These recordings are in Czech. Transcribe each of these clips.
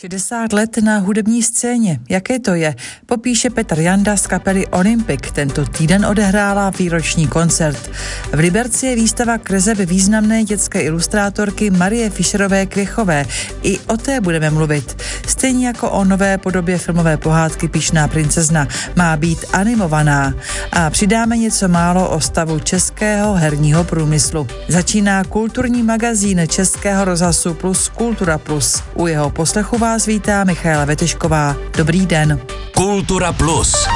60 let na hudební scéně. Jaké to je? Popíše Petr Janda z kapely Olympic. Tento týden odehrála výroční koncert. V Liberci je výstava kreseb významné dětské ilustrátorky Marie Fischerové Kvěchové. I o té budeme mluvit. Stejně jako o nové podobě filmové pohádky Píšná princezna má být animovaná. A přidáme něco málo o stavu českého herního průmyslu. Začíná kulturní magazín Českého rozhlasu Plus Kultura Plus. U jeho poslechu vás vítá Michaela Vetešková. Dobrý den. Kultura Plus.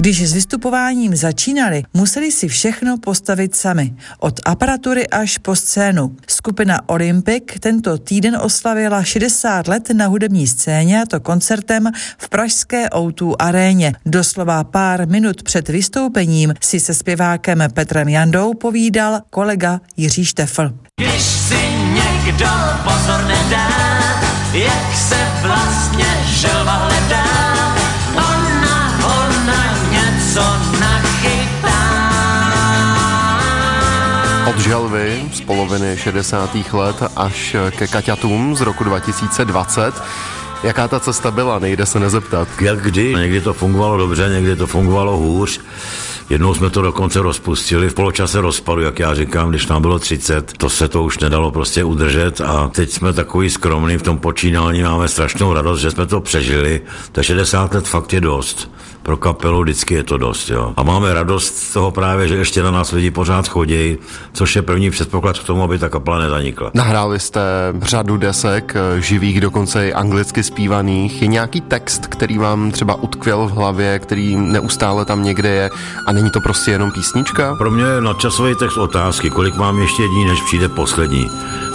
Když s vystupováním začínali, museli si všechno postavit sami. Od aparatury až po scénu. Skupina Olympic tento týden oslavila 60 let na hudební scéně, a to koncertem v pražské O2 aréně. Doslova pár minut před vystoupením si se zpěvákem Petrem Jandou povídal kolega Jiří Štefl. Když si někdo pozor nedá, jak se vlastně želva hledá, Od želvy z poloviny 60. let až ke kaťatům z roku 2020. Jaká ta cesta byla, nejde se nezeptat. Jak kdy, někdy to fungovalo dobře, někdy to fungovalo hůř. Jednou jsme to dokonce rozpustili v poločase rozpadu, jak já říkám, když nám bylo 30. To se to už nedalo prostě udržet a teď jsme takový skromný v tom počínání, máme strašnou radost, že jsme to přežili. To 60 let fakt je dost pro kapelu vždycky je to dost. Jo. A máme radost z toho právě, že ještě na nás lidi pořád chodí, což je první předpoklad k tomu, aby ta kapela nezanikla. Nahráli jste řadu desek, živých, dokonce i anglicky zpívaných. Je nějaký text, který vám třeba utkvěl v hlavě, který neustále tam někde je a není to prostě jenom písnička? Pro mě je nadčasový text otázky, kolik mám ještě dní, než přijde poslední.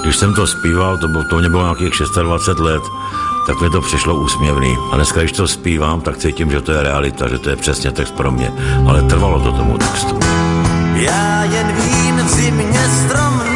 Když jsem to zpíval, to, bylo, to mě bylo nějakých 26 let, tak mi to přišlo úsměvný. A dneska, když to zpívám, tak cítím, že to je realita, že to je přesně text pro mě. Ale trvalo to tomu textu. Já jen vím v zimě strom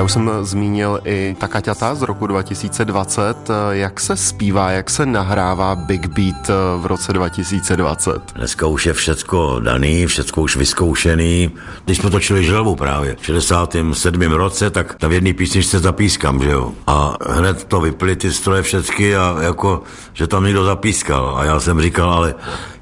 Já už jsem zmínil i ta Kaťata z roku 2020. Jak se zpívá, jak se nahrává Big Beat v roce 2020? Dneska už je všecko daný, všecko už vyzkoušený. Když jsme točili želvu právě v 67. roce, tak tam v jedné písničce zapískám, že jo. A hned to vyply ty stroje všechny a jako, že tam někdo zapískal. A já jsem říkal, ale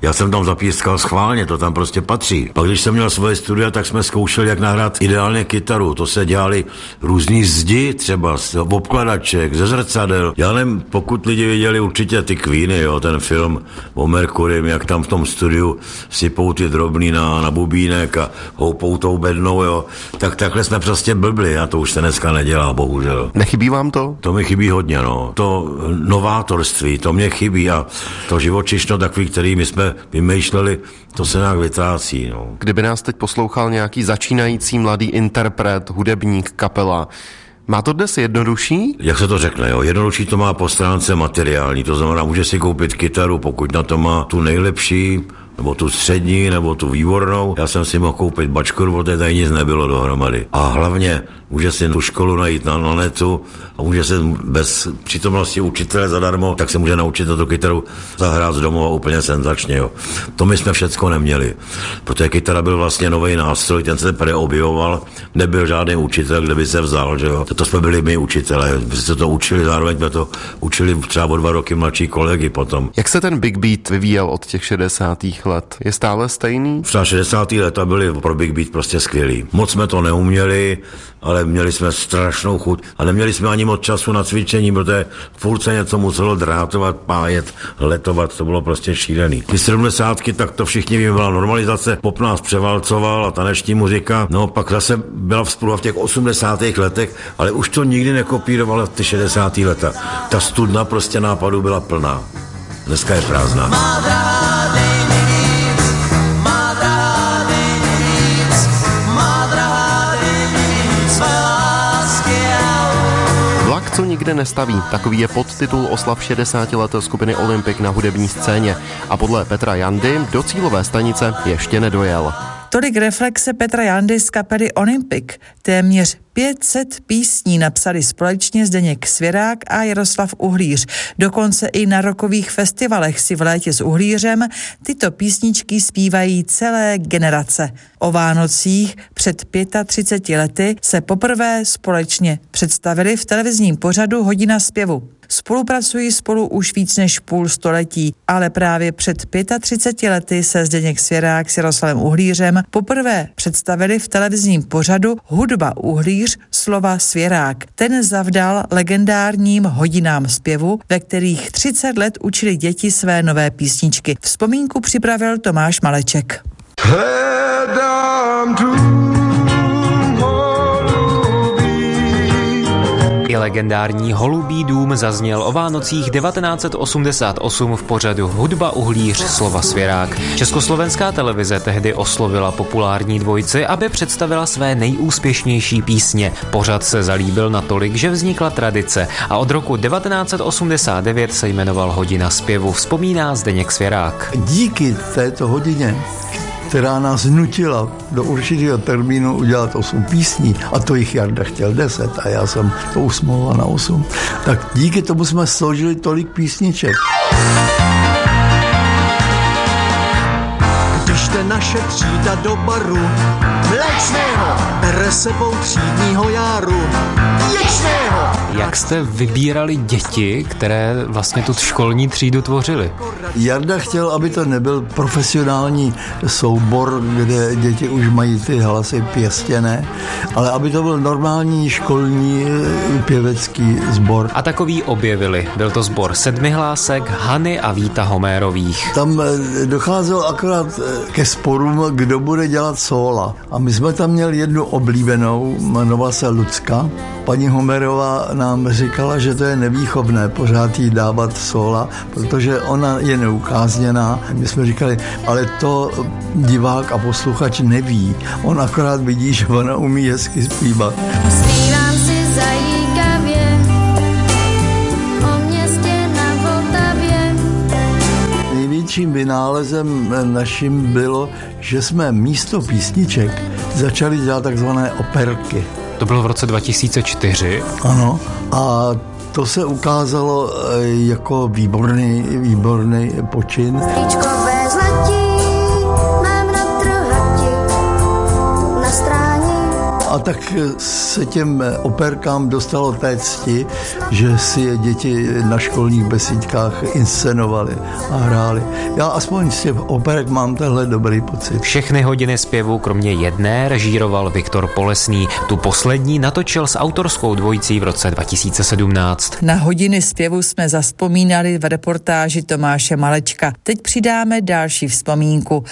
já jsem tam zapískal schválně, to tam prostě patří. Pak když jsem měl svoje studia, tak jsme zkoušeli, jak nahrát ideálně kytaru. To se dělali různý zdi třeba z obkladaček, ze zrcadel. Já nevím, pokud lidi viděli určitě ty Queeny, jo, ten film o Merkurym, jak tam v tom studiu sypou ty drobný na, na bubínek a houpou tou bednou, jo, tak takhle jsme prostě blbli a to už se dneska nedělá, bohužel. Nechybí vám to? To mi chybí hodně, no. To novátorství, to mě chybí a to živočišno takový, který my jsme vymýšleli, to se nějak vytrácí, no. Kdyby nás teď poslouchal nějaký začínající mladý interpret, hudebník, kapela, má to dnes jednodušší? Jak se to řekne, jo? Jednodušší to má po stránce materiální, to znamená, může si koupit kytaru, pokud na to má tu nejlepší, nebo tu střední, nebo tu výbornou. Já jsem si mohl koupit bačku, protože tady nic nebylo dohromady. A hlavně může si tu školu najít na, na netu a může se bez přítomnosti učitele zadarmo, tak se může naučit na tu kytaru zahrát z domova úplně senzačně. Jo. To my jsme všecko neměli, protože kytara byl vlastně nový nástroj, ten se preobjevoval, nebyl žádný učitel, kde by se vzal, že jo. To jsme byli my učitelé, my se to učili, zároveň jsme to učili třeba o dva roky mladší kolegy potom. Jak se ten Big Beat vyvíjel od těch 60. let? Je stále stejný? Třeba 60. leta byly pro Big Beat prostě skvělý. Moc jsme to neuměli, ale měli jsme strašnou chuť a neměli jsme ani moc času na cvičení, protože furt se něco muselo drátovat, pájet, letovat, to bylo prostě šílený. Ty 70. tak to všichni víme, byla normalizace, pop nás převalcoval a taneční muzika, no pak zase byla vzpůra v těch 80. letech, ale už to nikdy nekopírovalo ty 60. leta. Ta studna prostě nápadů byla plná. Dneska je prázdná. Vlak, co nikde nestaví, takový je podtitul oslav 60 let skupiny Olympic na hudební scéně. A podle Petra Jandy do cílové stanice ještě nedojel. Tolik reflexe Petra Jandy z kapely Olympic. Téměř 500 písní napsali společně Zdeněk Svěrák a Jaroslav Uhlíř. Dokonce i na rokových festivalech si v létě s Uhlířem tyto písničky zpívají celé generace. O Vánocích před 35 lety se poprvé společně představili v televizním pořadu Hodina zpěvu. Spolupracují spolu už víc než půl století, ale právě před 35 lety se Zdeněk Svěrák s Jaroslavem Uhlířem poprvé představili v televizním pořadu Hudba Uhlíř, slova Svěrák. Ten zavdal legendárním hodinám zpěvu, ve kterých 30 let učili děti své nové písničky. Vzpomínku připravil Tomáš Maleček. Head to legendární Holubý dům zazněl o Vánocích 1988 v pořadu Hudba uhlíř slova svěrák. Československá televize tehdy oslovila populární dvojici, aby představila své nejúspěšnější písně. Pořad se zalíbil natolik, že vznikla tradice a od roku 1989 se jmenoval Hodina zpěvu, vzpomíná Zdeněk Svěrák. Díky této hodině která nás nutila do určitého termínu udělat 8 písní a to jich Jarda chtěl 10 a já jsem to usmouval na 8. Tak díky tomu jsme složili tolik písniček. Jde naše třída do baru, mléčného, bere sebou třídního járu, ječného. Jak jste vybírali děti, které vlastně tu školní třídu tvořily? Jarda chtěl, aby to nebyl profesionální soubor, kde děti už mají ty hlasy pěstěné, ale aby to byl normální školní eh, pěvecký sbor. A takový objevili. Byl to sbor sedmihlásek, Hany a Víta Homérových. Tam eh, docházelo akorát eh, ke sporům, kdo bude dělat sóla. A my jsme tam měli jednu oblíbenou, jmenovala se Lucka. Paní Homerová nám říkala, že to je nevýchovné pořád jí dávat sola, protože ona je neukázněná. My jsme říkali, ale to divák a posluchač neví. On akorát vidí, že ona umí hezky zpívat. Zpívám Největším vynálezem naším bylo, že jsme místo písniček začali dělat takzvané operky. To bylo v roce 2004. Ano. A to se ukázalo eh, jako výborný, výborný počin. Stříčkové A tak se těm operkám dostalo té cti, že si je děti na školních besídkách inscenovali a hráli. Já aspoň z těch operek mám tenhle dobrý pocit. Všechny hodiny zpěvu, kromě jedné, režíroval Viktor Polesný. Tu poslední natočil s autorskou dvojicí v roce 2017. Na hodiny zpěvu jsme zaspomínali v reportáži Tomáše Malečka. Teď přidáme další vzpomínku.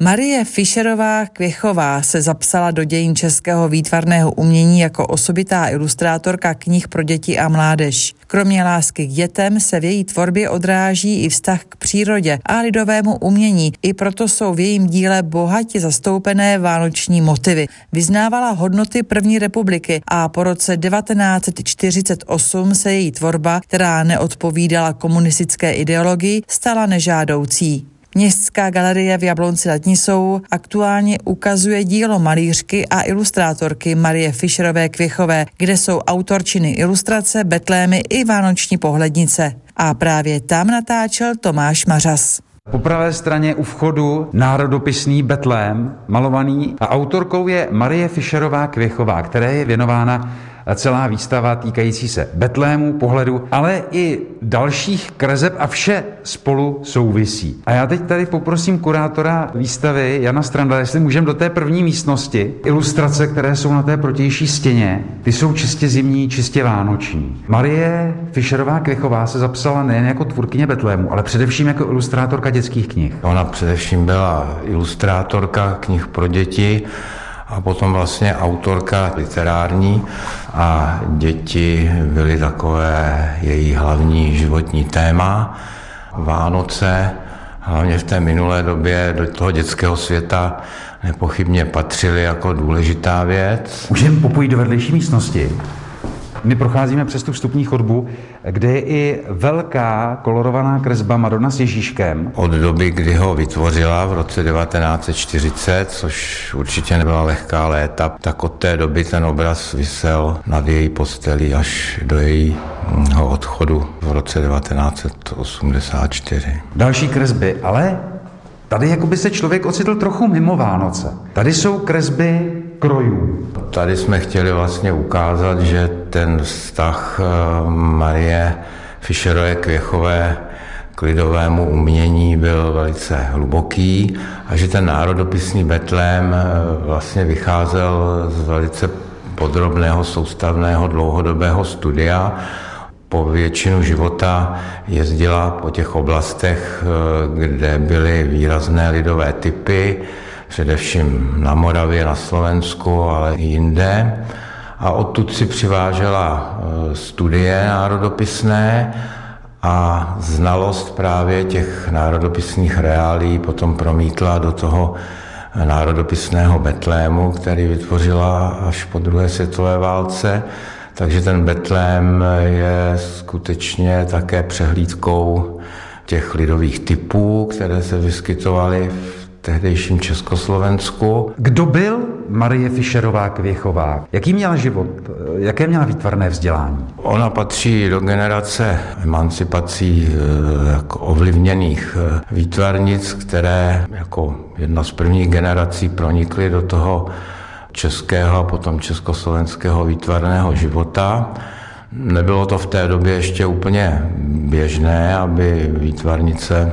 Marie Fischerová Kvěchová se zapsala do dějin českého výtvarného umění jako osobitá ilustrátorka knih pro děti a mládež. Kromě lásky k dětem se v její tvorbě odráží i vztah k přírodě a lidovému umění. I proto jsou v jejím díle bohatě zastoupené vánoční motivy. Vyznávala hodnoty první republiky a po roce 1948 se její tvorba, která neodpovídala komunistické ideologii, stala nežádoucí. Městská galerie v Jablonci nad Nisou aktuálně ukazuje dílo malířky a ilustrátorky Marie Fischerové Kvěchové, kde jsou autorčiny ilustrace, betlémy i vánoční pohlednice. A právě tam natáčel Tomáš Mařas. Po pravé straně u vchodu národopisný Betlém, malovaný a autorkou je Marie Fischerová Kvěchová, která je věnována celá výstava týkající se Betlému, pohledu, ale i dalších kreseb a vše spolu souvisí. A já teď tady poprosím kurátora výstavy Jana Stranda, jestli můžeme do té první místnosti. Ilustrace, které jsou na té protější stěně, ty jsou čistě zimní, čistě vánoční. Marie Fischerová Kvichová se zapsala nejen jako tvůrkyně Betlému, ale především jako ilustrátorka dětských knih. Ona především byla ilustrátorka knih pro děti, a potom vlastně autorka literární a děti byly takové její hlavní životní téma. Vánoce, hlavně v té minulé době do toho dětského světa nepochybně patřily jako důležitá věc. Můžeme popojit do vedlejší místnosti. My procházíme přes tu vstupní chodbu, kde je i velká kolorovaná kresba Madonna s Ježíškem. Od doby, kdy ho vytvořila v roce 1940, což určitě nebyla lehká léta, tak od té doby ten obraz vysel nad její posteli až do jejího odchodu v roce 1984. Další kresby, ale Tady jako by se člověk ocitl trochu mimo Vánoce. Tady jsou kresby krojů. Tady jsme chtěli vlastně ukázat, že ten vztah eh, Marie Fischerové Kvěchové k lidovému umění byl velice hluboký a že ten národopisný Betlém eh, vlastně vycházel z velice podrobného, soustavného, dlouhodobého studia. Po většinu života jezdila po těch oblastech, eh, kde byly výrazné lidové typy, především na Moravě, na Slovensku, ale i jinde. A odtud si přivážela eh, studie národopisné a znalost právě těch národopisných reálí potom promítla do toho národopisného Betlému, který vytvořila až po druhé světové válce takže ten Betlém je skutečně také přehlídkou těch lidových typů, které se vyskytovaly v tehdejším Československu. Kdo byl Marie Fischerová Kvěchová? Jaký měla život? Jaké měla výtvarné vzdělání? Ona patří do generace emancipací eh, jako ovlivněných eh, výtvarnic, které jako jedna z prvních generací pronikly do toho českého a potom československého výtvarného života. Nebylo to v té době ještě úplně běžné, aby výtvarnice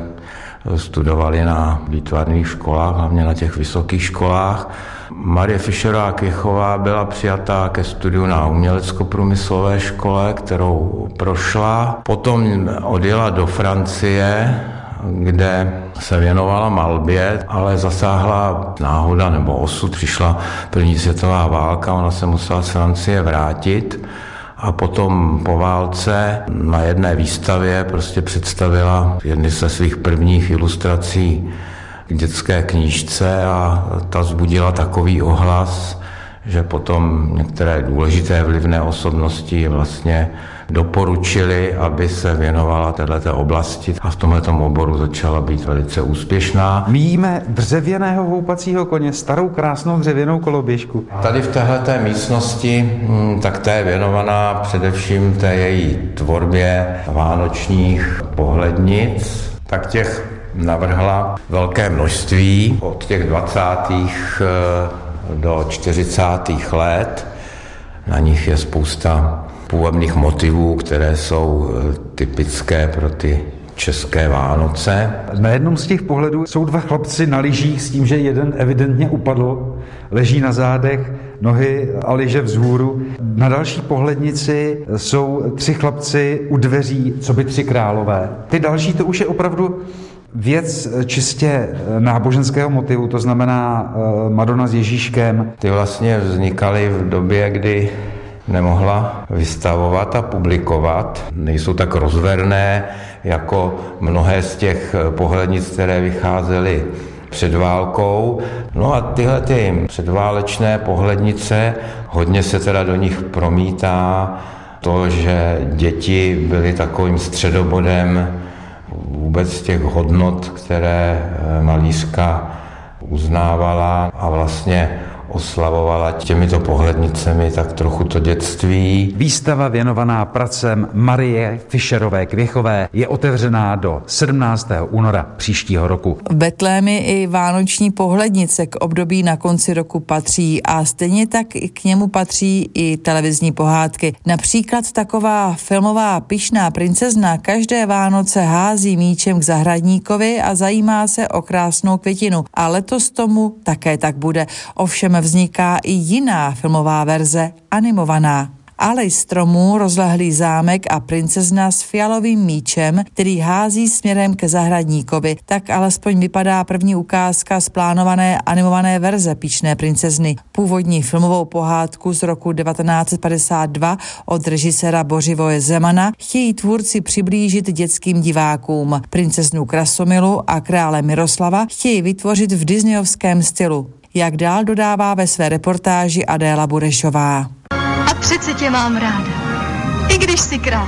studovali na výtvarných školách, hlavně na těch vysokých školách. Marie Fischerová Kvěchová byla přijatá ke studiu na umělecko-průmyslové škole, kterou prošla. Potom odjela do Francie, kde se věnovala malbě, ale zasáhla náhoda nebo osud. Přišla první světová válka, ona se musela z Francie vrátit a potom po válce na jedné výstavě prostě představila jedny ze svých prvních ilustrací k dětské knížce a ta zbudila takový ohlas, že potom některé důležité vlivné osobnosti vlastně doporučili, aby se věnovala této oblasti a v tomto oboru začala být velice úspěšná. Míjíme dřevěného houpacího koně, starou krásnou dřevěnou koloběžku. Tady v této místnosti, hm, tak ta je věnovaná především té její tvorbě vánočních pohlednic, tak těch navrhla velké množství od těch 20. Eh, do 40. let. Na nich je spousta původních motivů, které jsou eh, typické pro ty české Vánoce. Na jednom z těch pohledů jsou dva chlapci na lyžích s tím, že jeden evidentně upadl, leží na zádech, nohy a lyže vzhůru. Na další pohlednici jsou tři chlapci u dveří, co by tři králové. Ty další to už je opravdu věc čistě náboženského motivu, to znamená eh, Madonna s Ježíškem. Ty vlastně vznikaly v době, kdy nemohla vystavovat a publikovat. Nejsou tak rozverné jako mnohé z těch pohlednic, které vycházely před válkou. No a tyhle ty předválečné pohlednice, hodně se teda do nich promítá to, že děti byly takovým středobodem vůbec těch hodnot, které malířka uznávala a vlastně oslavovala těmito pohlednicemi tak trochu to dětství. Výstava věnovaná pracem Marie Fischerové Kvěchové je otevřená do 17. února příštího roku. V Betlémy i vánoční pohlednice k období na konci roku patří a stejně tak k němu patří i televizní pohádky. Například taková filmová pišná princezna každé Vánoce hází míčem k zahradníkovi a zajímá se o krásnou květinu. A letos tomu také tak bude. Ovšem vzniká i jiná filmová verze, animovaná. Alej stromů, rozlehlý zámek a princezna s fialovým míčem, který hází směrem ke zahradníkovi. Tak alespoň vypadá první ukázka z plánované animované verze Píčné princezny. Původní filmovou pohádku z roku 1952 od režiséra Bořivoje Zemana chtějí tvůrci přiblížit dětským divákům. Princeznu Krasomilu a krále Miroslava chtějí vytvořit v disneyovském stylu jak dál dodává ve své reportáži Adéla Burešová. A přece tě mám ráda. I když si král.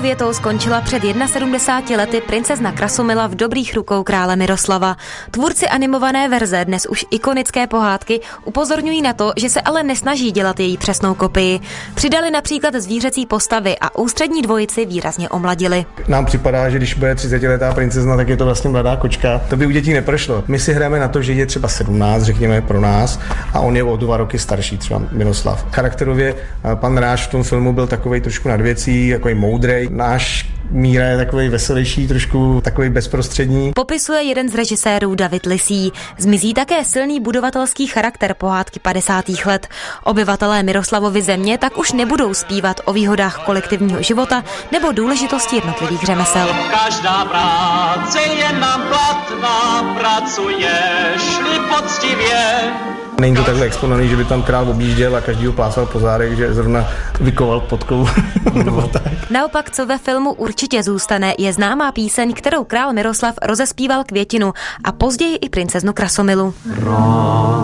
Větou skončila před 71 lety princezna Krasomila v dobrých rukou krále Miroslava. Tvůrci animované verze, dnes už ikonické pohádky, upozorňují na to, že se ale nesnaží dělat její přesnou kopii. Přidali například zvířecí postavy a ústřední dvojici výrazně omladili. Nám připadá, že když bude 30-letá princezna, tak je to vlastně mladá kočka. To by u dětí neprošlo. My si hrajeme na to, že je třeba 17, řekněme, pro nás, a on je o dva roky starší, třeba Miroslav. Charakterově eh, pan Ráš v tom filmu byl takový trošku nad věcí, takový moudrej. Náš Míra je takový veselější, trošku takový bezprostřední. Popisuje jeden z režisérů David Lisí. Zmizí také silný budovatelský charakter pohádky 50. let. Obyvatelé Miroslavovy země tak už nebudou zpívat o výhodách kolektivního života nebo důležitosti jednotlivých řemesel. Každá práce je nám platná, pracuješ-li poctivě. Není to takhle exponovaný, že by tam král objížděl a každý ho plásal po zádech, že zrovna vykoval potkou. nebo tak. Naopak, co ve filmu určitě zůstane, je známá píseň, kterou král Miroslav rozespíval Květinu a později i princeznu Krasomilu.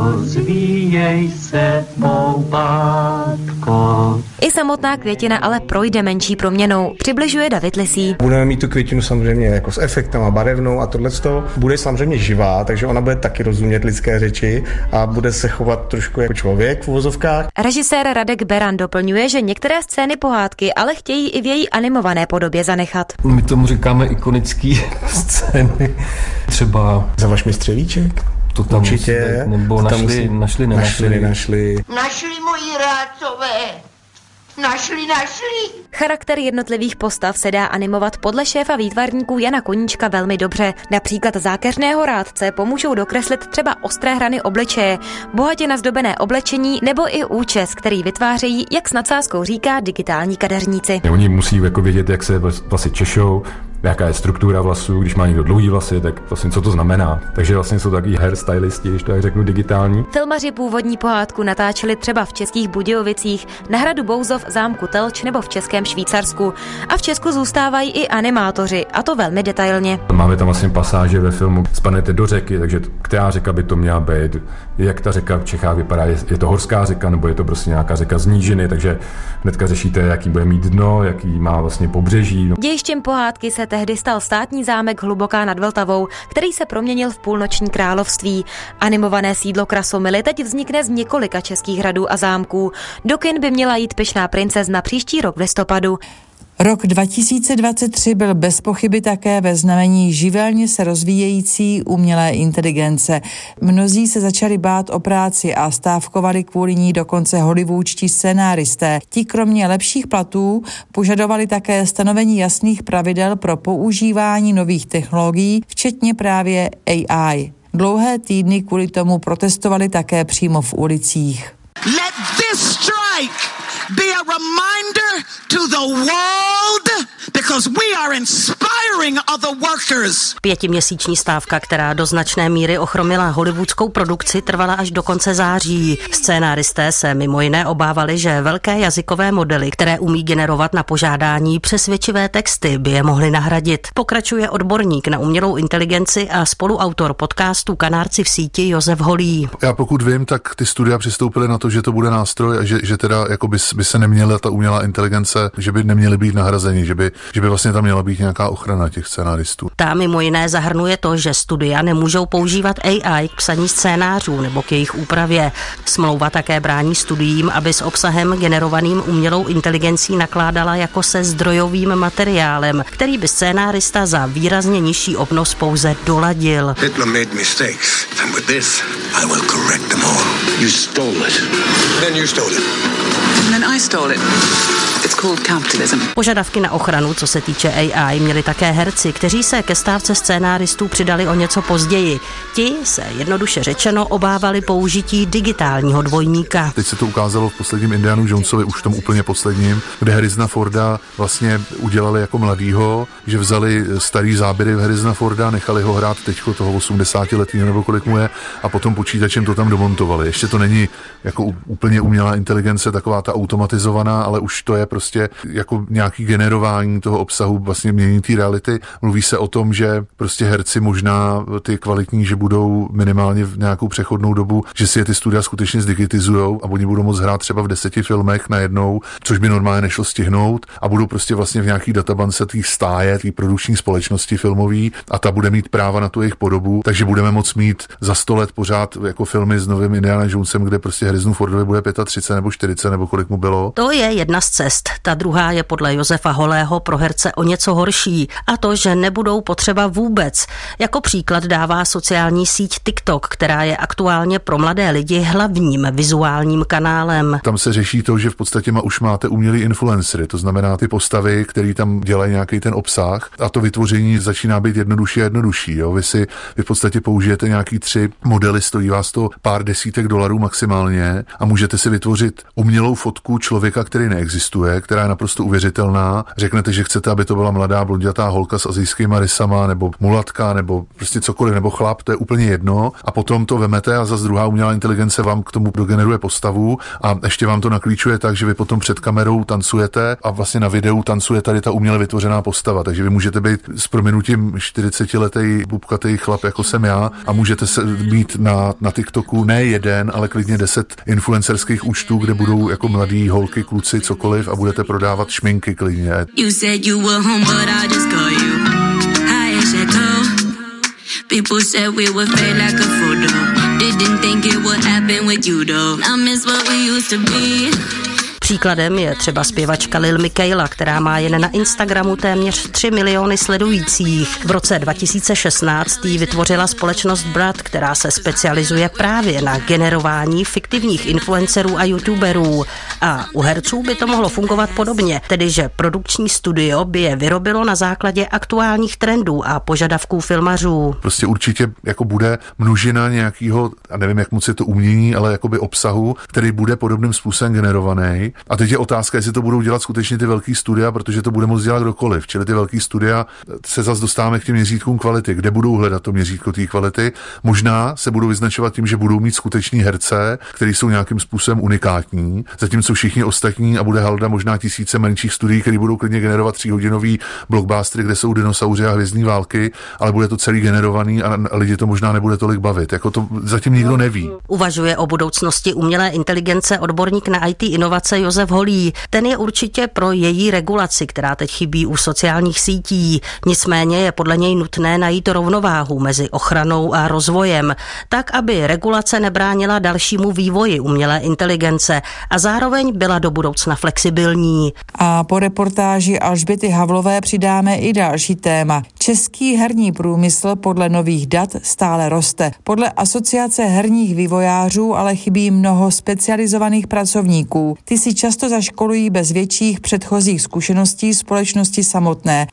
Rozvíjej se, mou bátko. I samotná Květina ale projde menší proměnou, přibližuje David Lisí. Budeme mít tu květinu samozřejmě jako s efektem a barevnou a tohle bude samozřejmě živá, takže ona bude taky rozumět lidské řeči a bude se chovat trošku jako člověk v uvozovkách. Režisér Radek Beran doplňuje, že některé scény pohádky ale chtějí i v její animované podobě zanechat. My tomu říkáme ikonický scény. Třeba... Za váš mistřevíček? To tam Určitě. Musí, nebo To tam našli, musí- našli, nenašli. Našli, nenašli. Našli moji rádcové. Našli, našli. Charakter jednotlivých postav se dá animovat podle šéfa výtvarníků Jana Koníčka velmi dobře. Například zákeřného rádce pomůžou dokreslit třeba ostré hrany obličeje, bohatě nazdobené oblečení nebo i účes, který vytvářejí, jak s nadsázkou říká, digitální kadeřníci. Oni musí jako vědět, jak se vlasy češou, jaká je struktura vlasů, když má někdo dlouhý vlasy, tak vlastně co to znamená. Takže vlastně jsou takový hairstylisti, když to tak řeknu digitální. Filmaři původní pohádku natáčeli třeba v českých Budějovicích, na hradu Bouzov, zámku Telč nebo v českém Švýcarsku. A v Česku zůstávají i animátoři, a to velmi detailně. Máme tam vlastně pasáže ve filmu, spadnete do řeky, takže která řeka by to měla být, jak ta řeka v Čechách vypadá, je, je to horská řeka nebo je to prostě nějaká řeka z nížiny, takže hnedka řešíte, jaký bude mít dno, jaký má vlastně pobřeží. Dějištěm pohádky se tehdy stal státní zámek Hluboká nad Vltavou, který se proměnil v půlnoční království. Animované sídlo Krasomily teď vznikne z několika českých hradů a zámků. Do kin by měla jít Pyšná princezna příští rok v listopadu. Rok 2023 byl bez pochyby také ve znamení živelně se rozvíjející umělé inteligence. Mnozí se začali bát o práci a stávkovali kvůli ní dokonce hollywoodští scénáristé. Ti kromě lepších platů požadovali také stanovení jasných pravidel pro používání nových technologií, včetně právě AI. Dlouhé týdny kvůli tomu protestovali také přímo v ulicích. Let this reminder to the world Pětiměsíční stávka, která do značné míry ochromila hollywoodskou produkci, trvala až do konce září. Scénáristé se mimo jiné obávali, že velké jazykové modely, které umí generovat na požádání přesvědčivé texty, by je mohly nahradit. Pokračuje odborník na umělou inteligenci a spoluautor podcastu Kanárci v síti Josef Holý. Já pokud vím, tak ty studia přistoupily na to, že to bude nástroj a že, že teda jako by, by se neměla ta umělá inteligence, že by neměly být nahrazeni, že by, že by vlastně tam měla být nějaká ochrana těch scénaristů. Ta mimo jiné zahrnuje to, že studia nemůžou používat AI k psaní scénářů nebo k jejich úpravě. Smlouva také brání studiím, aby s obsahem generovaným umělou inteligencí nakládala jako se zdrojovým materiálem, který by scénárista za výrazně nižší obnos pouze doladil. Hitler made mistakes, and with this, I will correct them all. You stole it. Then you stole it. And then I stole it. It's called capitalism. Požadavky na ochranu, co se týče AI, měli také herci, kteří se ke stávce scénáristů přidali o něco později. Ti se jednoduše řečeno obávali použití digitálního dvojníka. Teď se to ukázalo v posledním Indianu Jonesovi, už v tom úplně posledním, kde Harrisona Forda vlastně udělali jako mladýho, že vzali starý záběry Harrisona Forda, nechali ho hrát teď toho 80 letého nebo kolik mu je a potom počítačem to tam domontovali. Ještě to není jako úplně umělá inteligence, taková ta automatizovaná, ale už to je prostě jako nějaký generování toho obsahu, vlastně mění té reality. Mluví se o tom, že prostě herci možná ty kvalitní, že budou minimálně v nějakou přechodnou dobu, že si je ty studia skutečně zdigitizujou a oni budou moct hrát třeba v deseti filmech najednou, což by normálně nešlo stihnout a budou prostě vlastně v nějaký databance té stáje, té produkční společnosti filmový a ta bude mít práva na tu jejich podobu, takže budeme moct mít za 100 let pořád jako filmy s novým Indiana Jonesem, kde prostě Harrison Fordovi bude 35 nebo 40 nebo kolik mu bylo. To je jedna z cest. Ta druhá je podle Josefa Holého pro herce o něco horší. A to, že nebudou potřeba vůbec. Jako příklad dává sociální síť TikTok, která je aktuálně pro mladé lidi hlavním vizuálním kanálem. Tam se řeší to, že v podstatě ma už máte umělý influencery, to znamená ty postavy, které tam dělají nějaký ten obsah a to vytvoření začíná být jednodušší a jednodušší. Jo? Vy si vy v podstatě použijete nějaký tři modely, stojí vás to pár desítek dolarů maximálně a můžete si vytvořit umělou fotku člověka, který neexistuje, která je naprosto uvěřitelná. Řeknete, že chcete, aby to byla mladá blondětá holka s azijskými rysama, nebo mulatka, nebo prostě cokoliv, nebo chlap, to je úplně jedno. A potom to vemete a za druhá umělá inteligence vám k tomu dogeneruje postavu a ještě vám to naklíčuje tak, že vy potom před kamerou tancujete a vlastně na videu tancuje tady ta uměle vytvořená postava. Takže vy můžete být s prominutím 40-letý bubkatý chlap, jako jsem já, a můžete se mít na, na TikToku ne jeden, ale klidně deset influencerských účtů, kde budou jako mladí holky, kluci, cokoliv a budete prodávat šminky klidně. You said you were home, but I just call you. People said we were like a photo. Didn't think it would happen with you though. I miss what we used to be. Příkladem je třeba zpěvačka Lil Michaela, která má jen na Instagramu téměř 3 miliony sledujících. V roce 2016 jí vytvořila společnost Brad, která se specializuje právě na generování fiktivních influencerů a youtuberů. A u herců by to mohlo fungovat podobně, tedy že produkční studio by je vyrobilo na základě aktuálních trendů a požadavků filmařů. Prostě určitě jako bude množina nějakého, a nevím, jak moc je to umění, ale jakoby obsahu, který bude podobným způsobem generovaný a teď je otázka, jestli to budou dělat skutečně ty velký studia, protože to bude moct dělat kdokoliv. Čili ty velký studia se zase dostáváme k těm měřítkům kvality. Kde budou hledat to měřítko té kvality? Možná se budou vyznačovat tím, že budou mít skutečný herce, který jsou nějakým způsobem unikátní, zatímco všichni ostatní a bude halda možná tisíce menších studií, které budou klidně generovat tříhodinový blockbustery, kde jsou dinosauři a hvězdní války, ale bude to celý generovaný a lidi to možná nebude tolik bavit. Jako to zatím nikdo neví. Uvažuje o budoucnosti umělé inteligence odborník na IT inovace Josef Holý. Ten je určitě pro její regulaci, která teď chybí u sociálních sítí. Nicméně je podle něj nutné najít rovnováhu mezi ochranou a rozvojem, tak aby regulace nebránila dalšímu vývoji umělé inteligence a zároveň byla do budoucna flexibilní. A po reportáži Alžběty Havlové přidáme i další téma. Český herní průmysl podle nových dat stále roste. Podle Asociace herních vývojářů ale chybí mnoho specializovaných pracovníků. Ty si často zaškolují bez větších předchozích zkušeností společnosti samotné,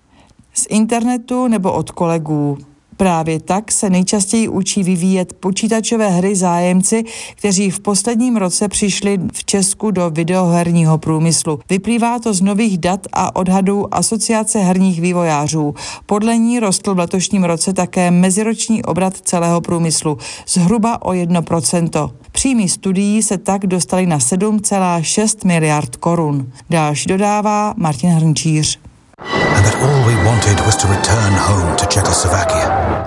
z internetu nebo od kolegů. Právě tak se nejčastěji učí vyvíjet počítačové hry zájemci, kteří v posledním roce přišli v Česku do videoherního průmyslu. Vyplývá to z nových dat a odhadů Asociace herních vývojářů. Podle ní rostl v letošním roce také meziroční obrat celého průmyslu zhruba o 1%. Příjmy studií se tak dostali na 7,6 miliard korun. Další dodává Martin Hrnčíř.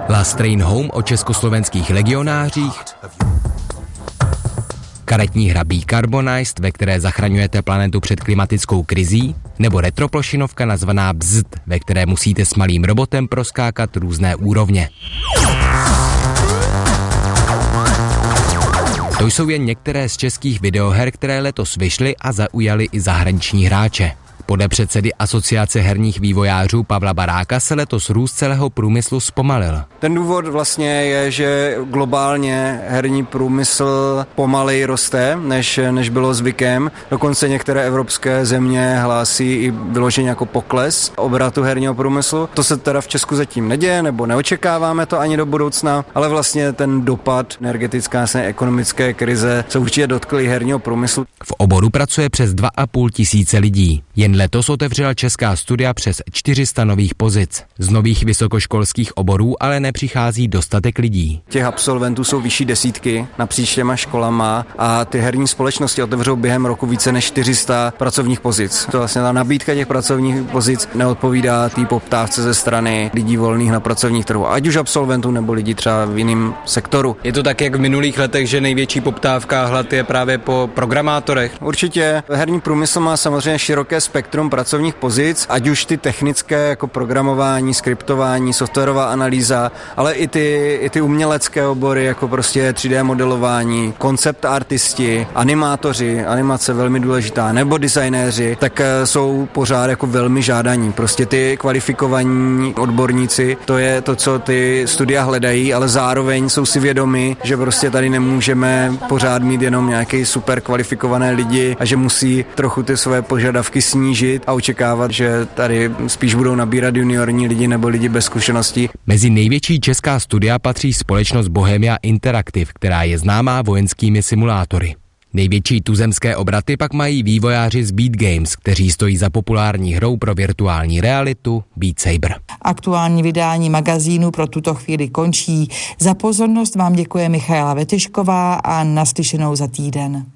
Last Train Home o československých legionářích, karetní hra Carbonized, ve které zachraňujete planetu před klimatickou krizí, nebo retroplošinovka nazvaná Bzd, ve které musíte s malým robotem proskákat různé úrovně. To jsou jen některé z českých videoher, které letos vyšly a zaujaly i zahraniční hráče. Podle předsedy Asociace herních vývojářů Pavla Baráka se letos růst celého průmyslu zpomalil. Ten důvod vlastně je, že globálně herní průmysl pomalej roste, než, než bylo zvykem. Dokonce některé evropské země hlásí i vyloženě jako pokles obratu herního průmyslu. To se teda v Česku zatím neděje, nebo neočekáváme to ani do budoucna, ale vlastně ten dopad energetická a ekonomické krize se určitě dotkly herního průmyslu. V oboru pracuje přes 2,5 tisíce lidí. Jen letos otevřela česká studia přes 400 nových pozic. Z nových vysokoškolských oborů ale nepřichází dostatek lidí. Těch absolventů jsou vyšší desítky napříč těma školama a ty herní společnosti otevřou během roku více než 400 pracovních pozic. To vlastně ta nabídka těch pracovních pozic neodpovídá té poptávce ze strany lidí volných na pracovních trhu, ať už absolventů nebo lidí třeba v jiném sektoru. Je to tak, jak v minulých letech, že největší poptávka a hlad je právě po programátorech? Určitě. Herní průmysl má samozřejmě široké spektrum pracovních pozic, ať už ty technické jako programování, skriptování, softwarová analýza, ale i ty, i ty umělecké obory, jako prostě 3D modelování, koncept artisti, animátoři, animace velmi důležitá, nebo designéři, tak eh, jsou pořád jako velmi žádaní. Prostě ty kvalifikovaní odborníci, to je to, co ty studia hledají, ale zároveň jsou si vědomi, že prostě tady nemůžeme pořád mít jenom nějaký super kvalifikované lidi a že musí trochu ty své požadavky snížit a očekávat, že tady spíš budou nabírat juniorní lidi nebo lidi bez zkušeností. Mezi největší česká studia patří společnost Bohemia Interactive, která je známá vojenskými simulátory. Největší tuzemské obraty pak mají vývojáři z Beat Games, kteří stojí za populární hrou pro virtuální realitu Beat Saber. Aktuální vydání magazínu pro tuto chvíli končí. Za pozornost vám děkuje Michaela Vetešková a naslyšenou za týden.